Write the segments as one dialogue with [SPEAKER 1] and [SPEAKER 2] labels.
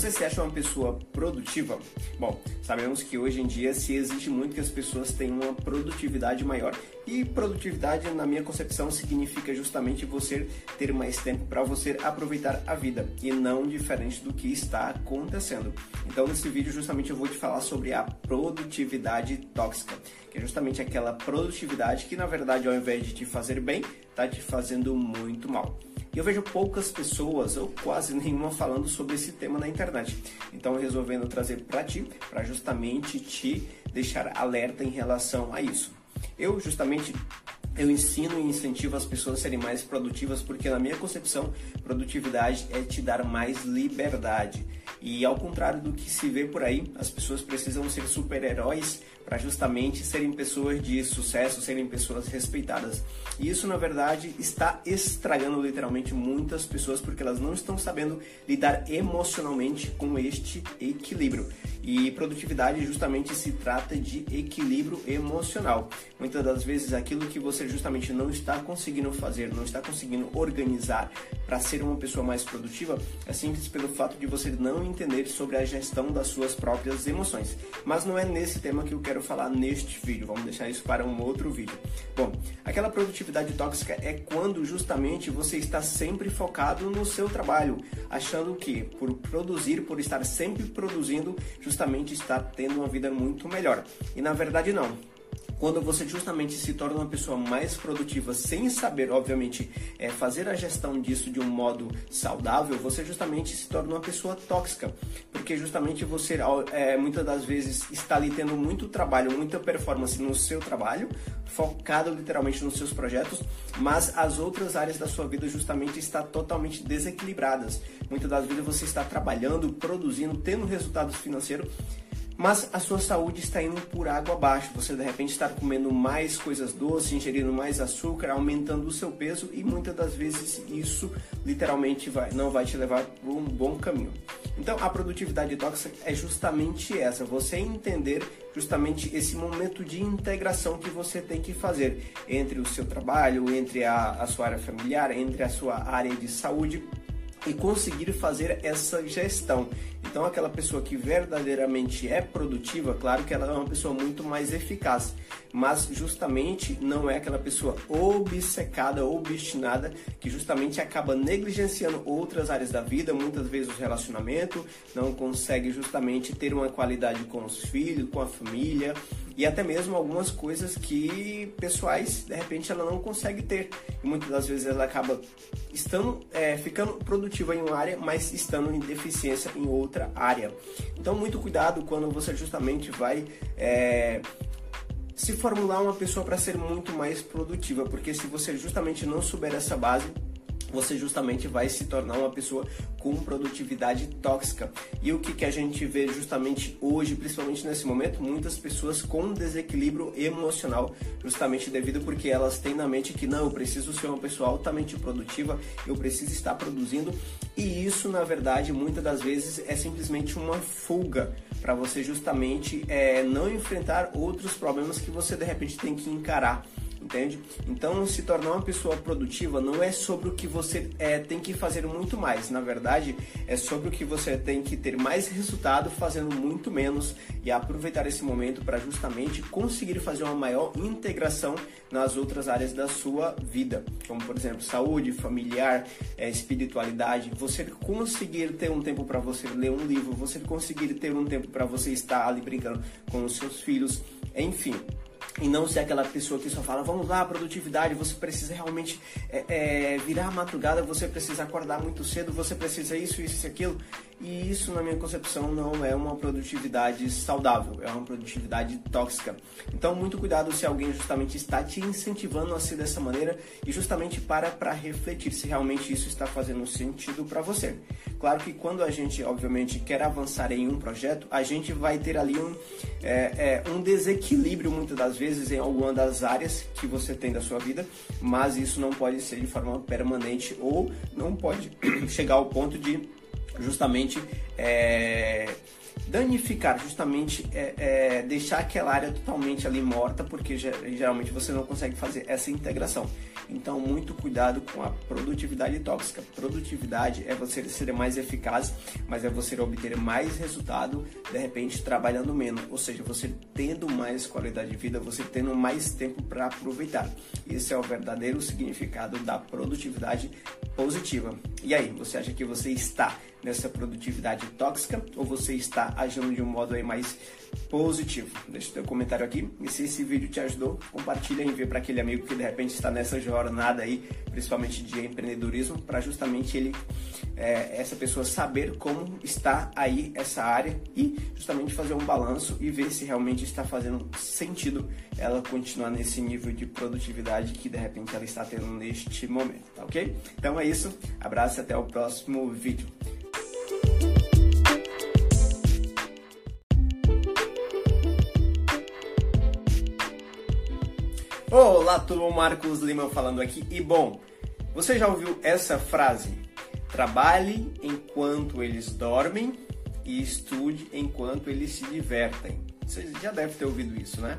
[SPEAKER 1] Você se acha uma pessoa produtiva? Bom, sabemos que hoje em dia se exige muito que as pessoas tenham uma produtividade maior e produtividade, na minha concepção, significa justamente você ter mais tempo para você aproveitar a vida e não diferente do que está acontecendo. Então, nesse vídeo, justamente eu vou te falar sobre a produtividade tóxica, que é justamente aquela produtividade que, na verdade, ao invés de te fazer bem, está te fazendo muito mal. E eu vejo poucas pessoas, ou quase nenhuma, falando sobre esse tema na internet. Então, resolvendo trazer para ti, para justamente te deixar alerta em relação a isso. Eu, justamente, eu ensino e incentivo as pessoas a serem mais produtivas porque, na minha concepção, produtividade é te dar mais liberdade. E ao contrário do que se vê por aí, as pessoas precisam ser super-heróis para justamente serem pessoas de sucesso, serem pessoas respeitadas. E isso, na verdade, está estragando literalmente muitas pessoas porque elas não estão sabendo lidar emocionalmente com este equilíbrio. E produtividade justamente se trata de equilíbrio emocional. Muitas das vezes aquilo que você justamente não está conseguindo fazer, não está conseguindo organizar para ser uma pessoa mais produtiva, é simples pelo fato de você não entender sobre a gestão das suas próprias emoções. Mas não é nesse tema que eu quero falar neste vídeo, vamos deixar isso para um outro vídeo. Bom, aquela produtividade tóxica é quando justamente você está sempre focado no seu trabalho, achando que por produzir, por estar sempre produzindo, justamente está tendo uma vida muito melhor. E na verdade não quando você justamente se torna uma pessoa mais produtiva sem saber, obviamente, é, fazer a gestão disso de um modo saudável, você justamente se torna uma pessoa tóxica, porque justamente você é, muitas das vezes está ali tendo muito trabalho, muita performance no seu trabalho, focado literalmente nos seus projetos, mas as outras áreas da sua vida justamente está totalmente desequilibradas. Muitas das vezes você está trabalhando, produzindo, tendo resultados financeiros mas a sua saúde está indo por água abaixo. Você de repente está comendo mais coisas doces, ingerindo mais açúcar, aumentando o seu peso e muitas das vezes isso literalmente vai, não vai te levar por um bom caminho. Então a produtividade tóxica é justamente essa, você entender justamente esse momento de integração que você tem que fazer entre o seu trabalho, entre a, a sua área familiar, entre a sua área de saúde e conseguir fazer essa gestão. Então, aquela pessoa que verdadeiramente é produtiva, claro que ela é uma pessoa muito mais eficaz, mas justamente não é aquela pessoa obcecada, obstinada, que justamente acaba negligenciando outras áreas da vida, muitas vezes o relacionamento, não consegue justamente ter uma qualidade com os filhos, com a família, e até mesmo algumas coisas que pessoais de repente ela não consegue ter. E muitas das vezes ela acaba estando é, ficando produtiva em uma área mas estando em deficiência em outra área. Então muito cuidado quando você justamente vai é, se formular uma pessoa para ser muito mais produtiva porque se você justamente não souber essa base você justamente vai se tornar uma pessoa com produtividade tóxica. E o que, que a gente vê justamente hoje, principalmente nesse momento, muitas pessoas com desequilíbrio emocional, justamente devido porque elas têm na mente que não, eu preciso ser uma pessoa altamente produtiva, eu preciso estar produzindo, e isso na verdade muitas das vezes é simplesmente uma fuga para você justamente é, não enfrentar outros problemas que você de repente tem que encarar entende? Então, se tornar uma pessoa produtiva não é sobre o que você é, tem que fazer muito mais, na verdade, é sobre o que você tem que ter mais resultado fazendo muito menos e aproveitar esse momento para justamente conseguir fazer uma maior integração nas outras áreas da sua vida, como por exemplo, saúde, familiar, é, espiritualidade, você conseguir ter um tempo para você ler um livro, você conseguir ter um tempo para você estar ali brincando com os seus filhos, enfim e não ser aquela pessoa que só fala, vamos lá, produtividade, você precisa realmente é, é, virar a madrugada, você precisa acordar muito cedo, você precisa isso, isso e aquilo. E isso, na minha concepção, não é uma produtividade saudável, é uma produtividade tóxica. Então, muito cuidado se alguém justamente está te incentivando a ser dessa maneira e justamente para para refletir se realmente isso está fazendo sentido para você. Claro que quando a gente, obviamente, quer avançar em um projeto, a gente vai ter ali um, é, é, um desequilíbrio muitas das vezes em alguma das áreas que você tem da sua vida, mas isso não pode ser de forma permanente ou não pode chegar ao ponto de justamente é, danificar, justamente é, é, deixar aquela área totalmente ali morta, porque geralmente você não consegue fazer essa integração. Então, muito cuidado com a produtividade tóxica. Produtividade é você ser mais eficaz, mas é você obter mais resultado, de repente trabalhando menos, ou seja, você tendo mais qualidade de vida, você tendo mais tempo para aproveitar. Esse é o verdadeiro significado da produtividade positiva. E aí, você acha que você está nessa produtividade tóxica ou você está agindo de um modo aí mais positivo? Deixa o teu comentário aqui e se esse vídeo te ajudou, compartilha e envia para aquele amigo que de repente está nessa jornada aí, principalmente de empreendedorismo, para justamente ele, é, essa pessoa saber como está aí essa área e justamente fazer um balanço e ver se realmente está fazendo sentido ela continuar nesse nível de produtividade que de repente ela está tendo neste momento, tá ok? Então é isso, abraço e até o próximo vídeo. Olá, tudo? Marcos Lima falando aqui. E bom, você já ouviu essa frase? Trabalhe enquanto eles dormem e estude enquanto eles se divertem. Você já deve ter ouvido isso, né?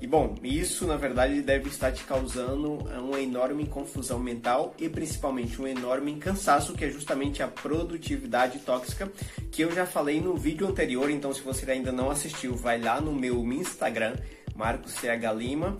[SPEAKER 1] E bom, isso na verdade deve estar te causando uma enorme confusão mental e principalmente um enorme cansaço, que é justamente a produtividade tóxica, que eu já falei no vídeo anterior. Então, se você ainda não assistiu, vai lá no meu Instagram, Marcos CH Lima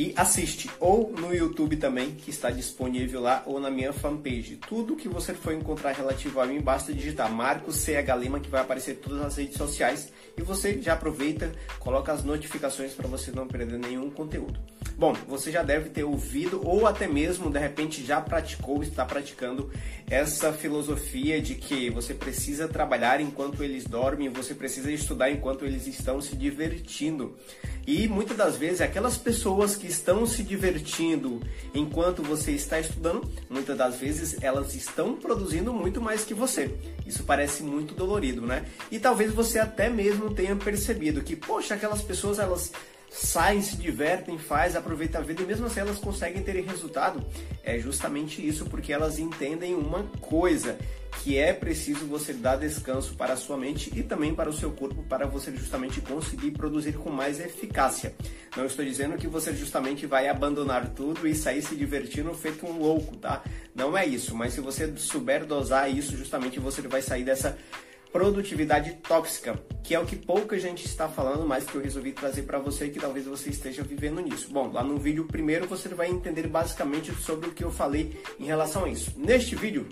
[SPEAKER 1] e assiste ou no YouTube também, que está disponível lá, ou na minha fanpage. Tudo que você for encontrar relativo a mim, basta digitar Marcos CH Lima, que vai aparecer todas as redes sociais e você já aproveita, coloca as notificações para você não perder nenhum conteúdo. Bom, você já deve ter ouvido ou até mesmo de repente já praticou, está praticando essa filosofia de que você precisa trabalhar enquanto eles dormem, você precisa estudar enquanto eles estão se divertindo. E muitas das vezes aquelas pessoas que estão se divertindo enquanto você está estudando, muitas das vezes elas estão produzindo muito mais que você. Isso parece muito dolorido, né? E talvez você até mesmo tenha percebido que, poxa, aquelas pessoas elas saem, se divertem, faz, aproveitam a vida e mesmo assim elas conseguem ter resultado. É justamente isso porque elas entendem uma coisa, que é preciso você dar descanso para a sua mente e também para o seu corpo para você justamente conseguir produzir com mais eficácia. Não estou dizendo que você justamente vai abandonar tudo e sair se divertindo feito um louco, tá? Não é isso, mas se você souber dosar isso, justamente você vai sair dessa produtividade tóxica, que é o que pouca gente está falando, mas que eu resolvi trazer para você que talvez você esteja vivendo nisso. Bom, lá no vídeo primeiro você vai entender basicamente sobre o que eu falei em relação a isso. Neste vídeo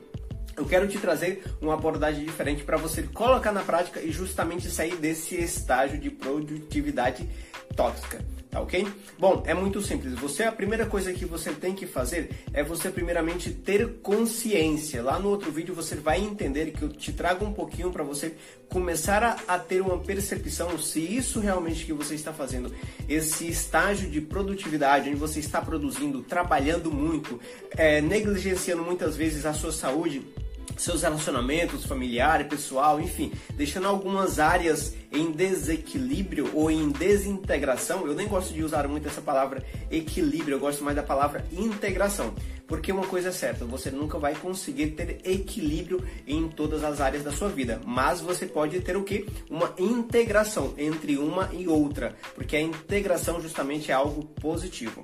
[SPEAKER 1] eu quero te trazer uma abordagem diferente para você colocar na prática e justamente sair desse estágio de produtividade tóxica tá ok? Bom, é muito simples. Você a primeira coisa que você tem que fazer é você primeiramente ter consciência. Lá no outro vídeo você vai entender que eu te trago um pouquinho para você começar a, a, ter uma percepção se isso realmente que você está fazendo, esse estágio de produtividade, onde você está produzindo, trabalhando muito, é, negligenciando muitas vezes a sua saúde seus relacionamentos familiar, pessoal, enfim, deixando algumas áreas em desequilíbrio ou em desintegração. Eu nem gosto de usar muito essa palavra equilíbrio, eu gosto mais da palavra integração. Porque uma coisa é certa, você nunca vai conseguir ter equilíbrio em todas as áreas da sua vida, mas você pode ter o que? Uma integração entre uma e outra, porque a integração justamente é algo positivo.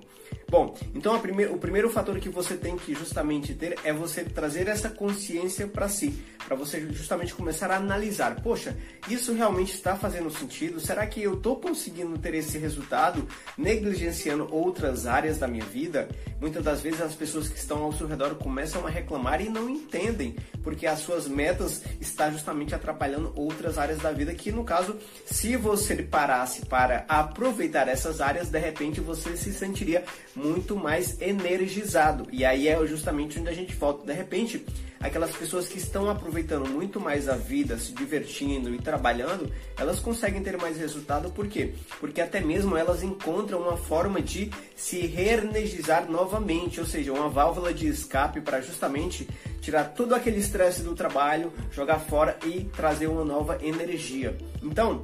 [SPEAKER 1] Bom, então o primeiro fator que você tem que justamente ter é você trazer essa consciência para si, para você justamente começar a analisar. Poxa, isso realmente está fazendo sentido? Será que eu estou conseguindo ter esse resultado negligenciando outras áreas da minha vida? Muitas das vezes as pessoas que estão ao seu redor começam a reclamar e não entendem, porque as suas metas estão justamente atrapalhando outras áreas da vida que, no caso, se você parasse para aproveitar essas áreas, de repente você se sentiria muito mais energizado. E aí é justamente onde a gente volta. De repente, aquelas pessoas que estão aproveitando muito mais a vida, se divertindo e trabalhando, elas conseguem ter mais resultado. Por quê? Porque até mesmo elas encontram uma forma de se reenergizar novamente, ou seja, uma válvula de escape para justamente tirar todo aquele estresse do trabalho, jogar fora e trazer uma nova energia. Então,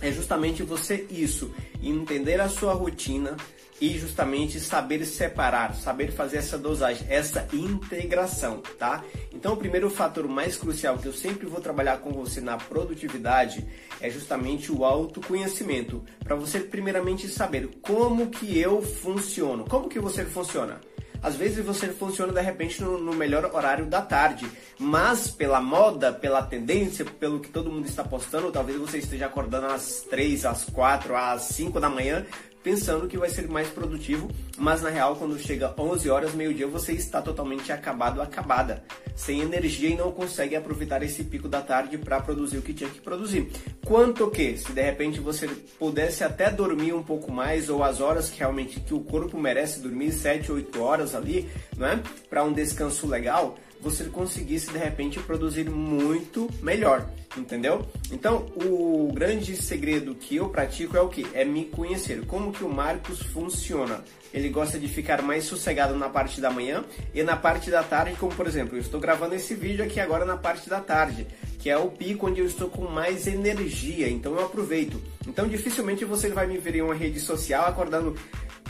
[SPEAKER 1] é justamente você isso, entender a sua rotina, e justamente saber separar, saber fazer essa dosagem, essa integração, tá? Então, o primeiro fator mais crucial que eu sempre vou trabalhar com você na produtividade é justamente o autoconhecimento, para você primeiramente saber como que eu funciono, como que você funciona. Às vezes você funciona de repente no, no, melhor horário da tarde, mas pela moda, pela tendência, pelo que todo mundo está postando, talvez você esteja acordando às 3, às 4, às 5 da manhã, pensando que vai ser mais produtivo, mas na real, quando chega 11 horas, meio-dia, você está totalmente acabado, acabada, sem energia e não consegue aproveitar esse pico da tarde para produzir o que tinha que produzir. Quanto que, se de repente você pudesse até dormir um pouco mais, ou as horas que realmente que o corpo merece dormir, 7, 8 horas ali, não é? Para um descanso legal, você conseguisse de repente produzir muito melhor, entendeu? Então, o grande segredo que eu pratico é o que? É me conhecer. Como que o Marcos funciona? Ele gosta de ficar mais sossegado na parte da manhã e na parte da tarde, como por exemplo, eu estou gravando esse vídeo aqui agora na parte da tarde, que é o pico onde eu estou com mais energia, então eu aproveito. Então, dificilmente você vai me ver em uma rede social acordando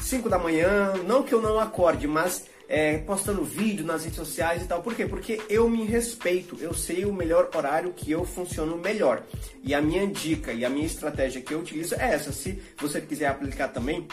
[SPEAKER 1] 5 da manhã, não que eu não acorde, mas é, postando vídeo nas redes sociais e tal. Por quê? Porque eu me respeito, eu sei o melhor horário que eu funciono melhor. E a minha dica e a minha estratégia que eu utilizo é essa. Se você quiser aplicar também,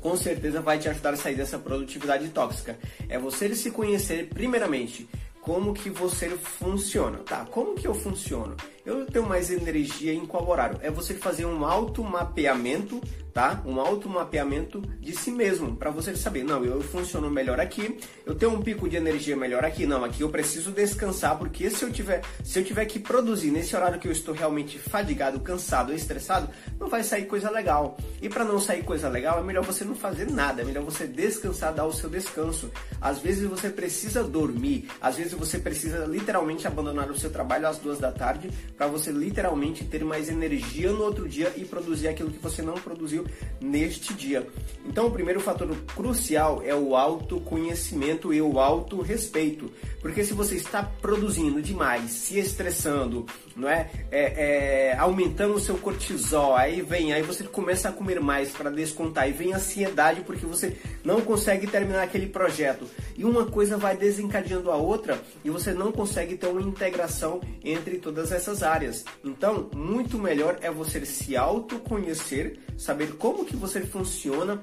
[SPEAKER 1] com certeza vai te ajudar a sair dessa produtividade tóxica. É você se conhecer primeiramente como que você funciona, tá? Como que eu funciono? Eu tenho mais energia em qual horário? É você fazer um automapeamento tá? Um automapeamento de si mesmo, para você saber, não, eu funciono melhor aqui, eu tenho um pico de energia melhor aqui, não, aqui eu preciso descansar, porque se eu tiver, se eu tiver que produzir nesse horário que eu estou realmente fadigado, cansado, estressado, não vai sair coisa legal. E para não sair coisa legal, é melhor você não fazer nada, é melhor você descansar, dar o seu descanso. Às vezes você precisa dormir, às vezes você precisa literalmente abandonar o seu trabalho às duas da tarde para você literalmente ter mais energia no outro dia e produzir aquilo que você não produziu neste dia. Então, o primeiro fator crucial é o autoconhecimento e o autorrespeito. Porque se você está produzindo demais, se estressando, não é? é, é aumentando o seu cortisol, aí vem, aí você começa a comer mais para descontar, e vem a ansiedade porque você não consegue terminar aquele projeto. E uma coisa vai desencadeando a outra e você não consegue ter uma integração entre todas essas áreas. Então, muito melhor é você se autoconhecer, saber como que você funciona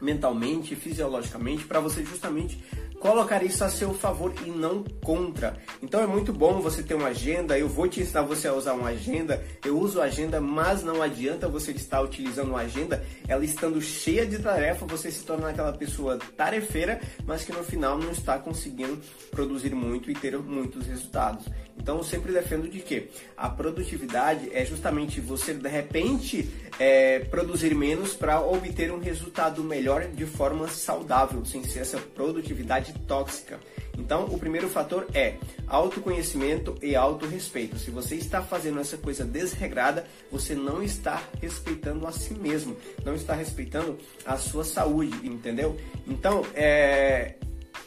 [SPEAKER 1] mentalmente, fisiologicamente, para você justamente colocar isso a seu favor e não contra. Então é muito bom você ter uma agenda. Eu vou te ensinar você a usar uma agenda. Eu uso agenda, mas não adianta você estar utilizando uma agenda, ela estando cheia de tarefa, você se torna aquela pessoa tarefeira, mas que no final não está conseguindo produzir muito e ter muitos resultados. Então eu sempre defendo de que a produtividade é justamente você de repente é, produzir menos para obter um resultado melhor de forma saudável, sem ser essa produtividade tóxica. Então, o primeiro fator é autoconhecimento e autorrespeito. Se você está fazendo essa coisa desregrada, você não está respeitando a si mesmo, não está respeitando a sua saúde, entendeu? Então, é,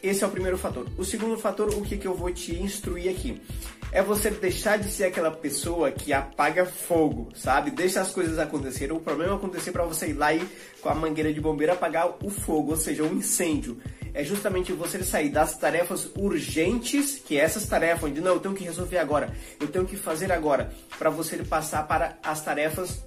[SPEAKER 1] esse é o primeiro fator. O segundo fator, o que, que eu vou te instruir aqui? é você deixar de ser aquela pessoa que apaga fogo, sabe? Deixa as coisas acontecerem, o problema acontecer para você ir lá e com a mangueira de bombeiro apagar o fogo, ou seja, um incêndio. É justamente você sair das tarefas urgentes, que é essas tarefas onde não, eu tenho que resolver agora, eu tenho que fazer agora, para você passar para as tarefas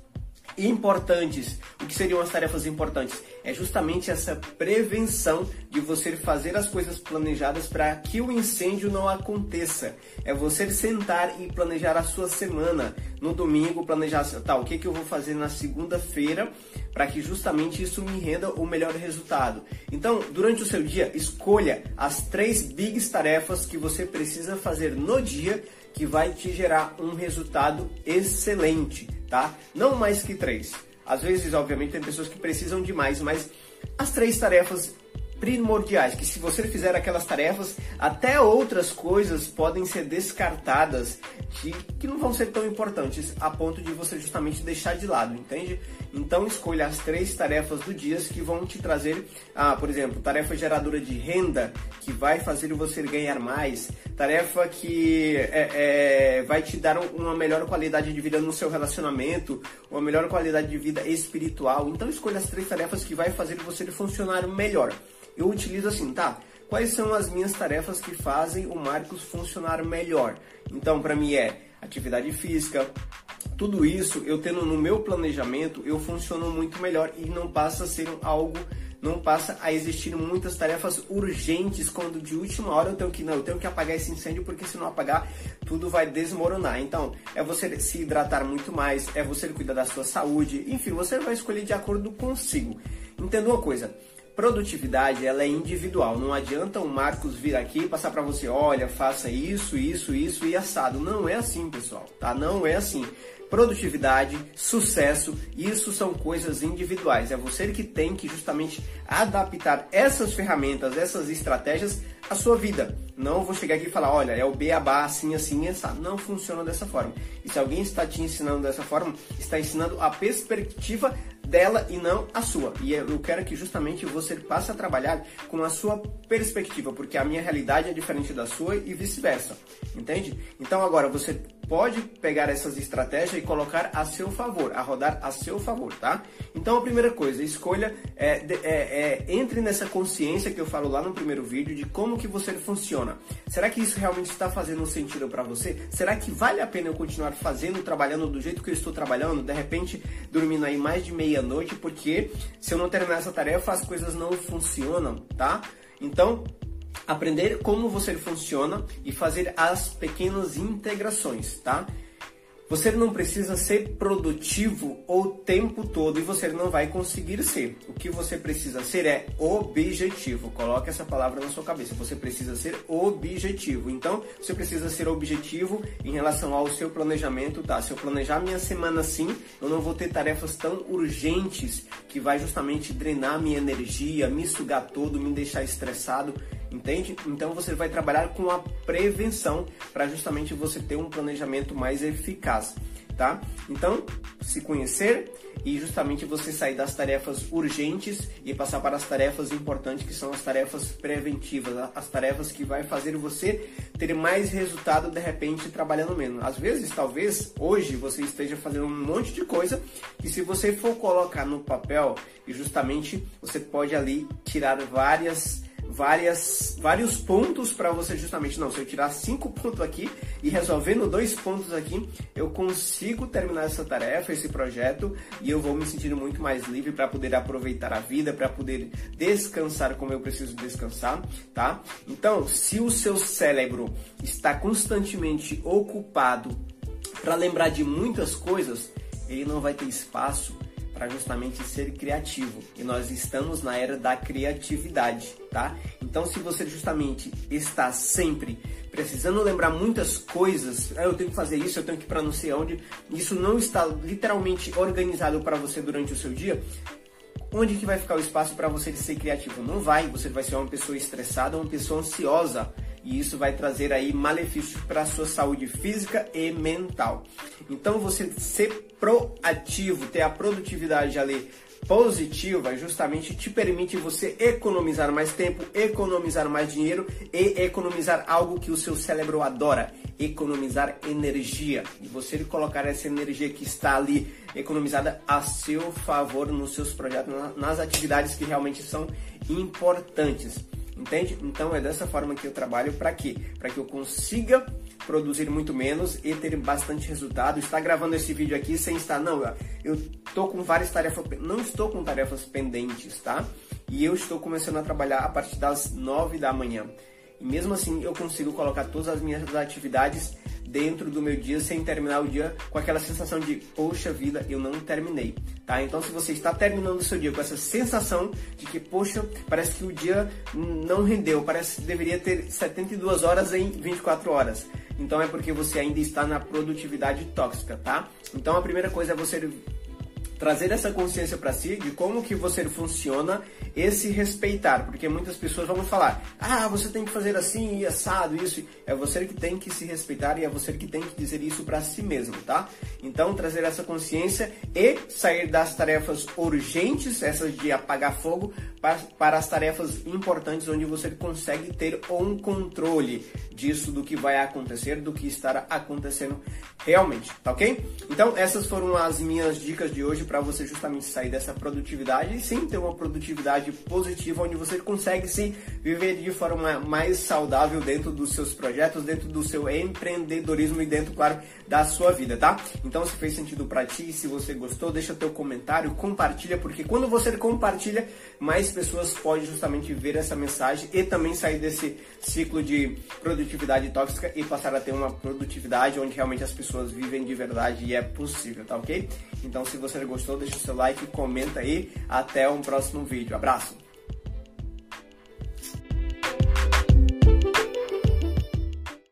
[SPEAKER 1] importantes. O que seriam as tarefas importantes? É justamente essa prevenção de você fazer as coisas planejadas para que o incêndio não aconteça. É você sentar e planejar a sua semana. No domingo, planejar, tá, o que, que eu vou fazer na segunda-feira para que justamente isso me renda o melhor resultado. Então, durante o seu dia, escolha as três big tarefas que você precisa fazer no dia que vai te gerar um resultado excelente tá? Não mais que três. Às vezes, obviamente, tem pessoas que precisam de mais, mas as três tarefas primordiais, que se você fizer aquelas tarefas, até outras coisas podem ser descartadas de, que não vão ser tão importantes a ponto de você justamente deixar de lado, entende? Então escolha as três tarefas do dia que vão te trazer, ah, por exemplo, tarefa geradora de renda, que vai fazer você ganhar mais, tarefa que é, é, vai te dar uma melhor qualidade de vida no seu relacionamento, uma melhor qualidade de vida espiritual. Então escolha as três tarefas que vai fazer você funcionar melhor. Eu utilizo assim, tá? Quais são as minhas tarefas que fazem o Marcos funcionar melhor? Então, para mim é atividade física, tudo isso eu tendo no meu planejamento, eu funciono muito melhor e não passa a ser algo não passa a existir muitas tarefas urgentes quando de última hora eu tenho que não, eu tenho que apagar esse incêndio porque se não apagar tudo vai desmoronar. Então, é você se hidratar muito mais, é você cuidar da sua saúde, enfim, você vai escolher de acordo consigo. Entenda uma coisa, produtividade ela é individual. Não adianta o Marcos vir aqui e passar para você, olha, faça isso, isso, isso e assado. Não é assim, pessoal, tá? Não é assim produtividade, sucesso, isso são coisas individuais. É você que tem que justamente adaptar essas ferramentas, essas estratégias à sua vida. Não vou chegar aqui e falar, olha, é o beabá assim, assim, essa. Não funciona dessa forma. E se alguém está te ensinando dessa forma, está ensinando a perspectiva dela e não a sua. E eu quero que justamente você passe a trabalhar com a sua perspectiva, porque a minha realidade é diferente da sua e vice-versa. Entende? Então agora você pode pegar essas estratégias e colocar a seu favor, a rodar a seu favor, tá? Então a primeira coisa, escolha, é, é, é, entre nessa consciência que eu falo lá no primeiro vídeo de como que você funciona. Será que isso realmente está fazendo sentido para você? Será que vale a pena eu continuar fazendo, trabalhando do jeito que eu estou trabalhando, de repente dormindo aí mais de meia-noite, porque se eu não terminar essa tarefa as coisas não funcionam, tá? Então, aprender como você funciona e fazer as pequenas integrações, tá? Você não precisa ser produtivo o tempo todo e você não vai conseguir ser. O que você precisa ser é objetivo. Coloque essa palavra na sua cabeça. Você precisa ser objetivo. Então, você precisa ser objetivo em relação ao seu planejamento, tá? Se eu planejar minha semana assim, eu não vou ter tarefas tão urgentes que vai justamente drenar minha energia, me sugar todo, me deixar estressado. Entende? Então você vai trabalhar com a prevenção para justamente você ter um planejamento mais eficaz, tá? Então, se conhecer e justamente você sair das tarefas urgentes e passar para as tarefas importantes, que são as tarefas preventivas, as tarefas que vai fazer você ter mais resultado de repente trabalhando menos. Às vezes, talvez hoje você esteja fazendo um monte de coisa que se você for colocar no papel e justamente você pode ali tirar várias várias, vários pontos para você justamente, não, se eu tirar cinco pontos aqui e resolvendo dois pontos aqui, eu consigo terminar essa tarefa, esse projeto e eu vou me sentir muito mais livre para poder aproveitar a vida, para poder descansar como eu preciso descansar, tá? Então, se o seu cérebro está constantemente ocupado para lembrar de muitas coisas, ele não vai ter espaço para justamente ser criativo. E nós estamos na era da criatividade, tá? Então, se você justamente está sempre precisando lembrar muitas coisas, ah, eu tenho que fazer isso, eu tenho que ir para não sei onde, isso não está literalmente organizado para você durante o seu dia, onde que vai ficar o espaço para você ser criativo? Não vai, você vai ser uma pessoa estressada, uma pessoa ansiosa e isso vai trazer aí malefícios para a sua saúde física e mental. Então você ser proativo, ter a produtividade ali positiva justamente te permite você economizar mais tempo, economizar mais dinheiro e economizar algo que o seu cérebro adora, economizar energia. E você colocar essa energia que está ali economizada a seu favor nos seus projetos, nas atividades que realmente são importantes. Entende? Então é dessa forma que eu trabalho para quê? Para que eu consiga produzir muito menos e ter bastante resultado. Está gravando esse vídeo aqui sem estar, não, eu estou com várias tarefas, não estou com tarefas pendentes, tá? E eu estou começando a trabalhar a partir das 9 da manhã. E mesmo assim eu consigo colocar todas as minhas atividades dentro do meu dia sem terminar o dia com aquela sensação de poxa vida, eu não terminei, tá? Então se você está terminando o seu dia com essa sensação de que poxa, parece que o dia não rendeu, parece que deveria ter 72 horas em 24 horas. Então é porque você ainda está na produtividade tóxica, tá? Então a primeira coisa é você trazer essa consciência para si de como que você funciona e se respeitar, porque muitas pessoas vão falar: "Ah, você tem que fazer assim e assado isso". É você que tem que se respeitar e é você que tem que dizer isso para si mesmo, tá? Então, trazer essa consciência e sair das tarefas urgentes, essas de apagar fogo, para, para as tarefas importantes onde você consegue ter um controle disso do que vai acontecer, do que estará acontecendo realmente, tá OK? Então, essas foram as minhas dicas de hoje para você justamente sair dessa produtividade e sim ter uma produtividade positiva onde você consegue sim viver de forma mais saudável dentro dos seus projetos, dentro do seu empreendedorismo e dentro, claro, da sua vida, tá? Então, se fez sentido para ti, se você gostou, deixa teu comentário, compartilha, porque quando você compartilha, mais pessoas podem justamente ver essa mensagem e também sair desse ciclo de produtividade tóxica e passar a ter uma produtividade onde realmente as pessoas vivem de verdade e é possível, tá ok? Então, se você gostou, deixa o seu like, comenta aí. Até um próximo vídeo. Abraço!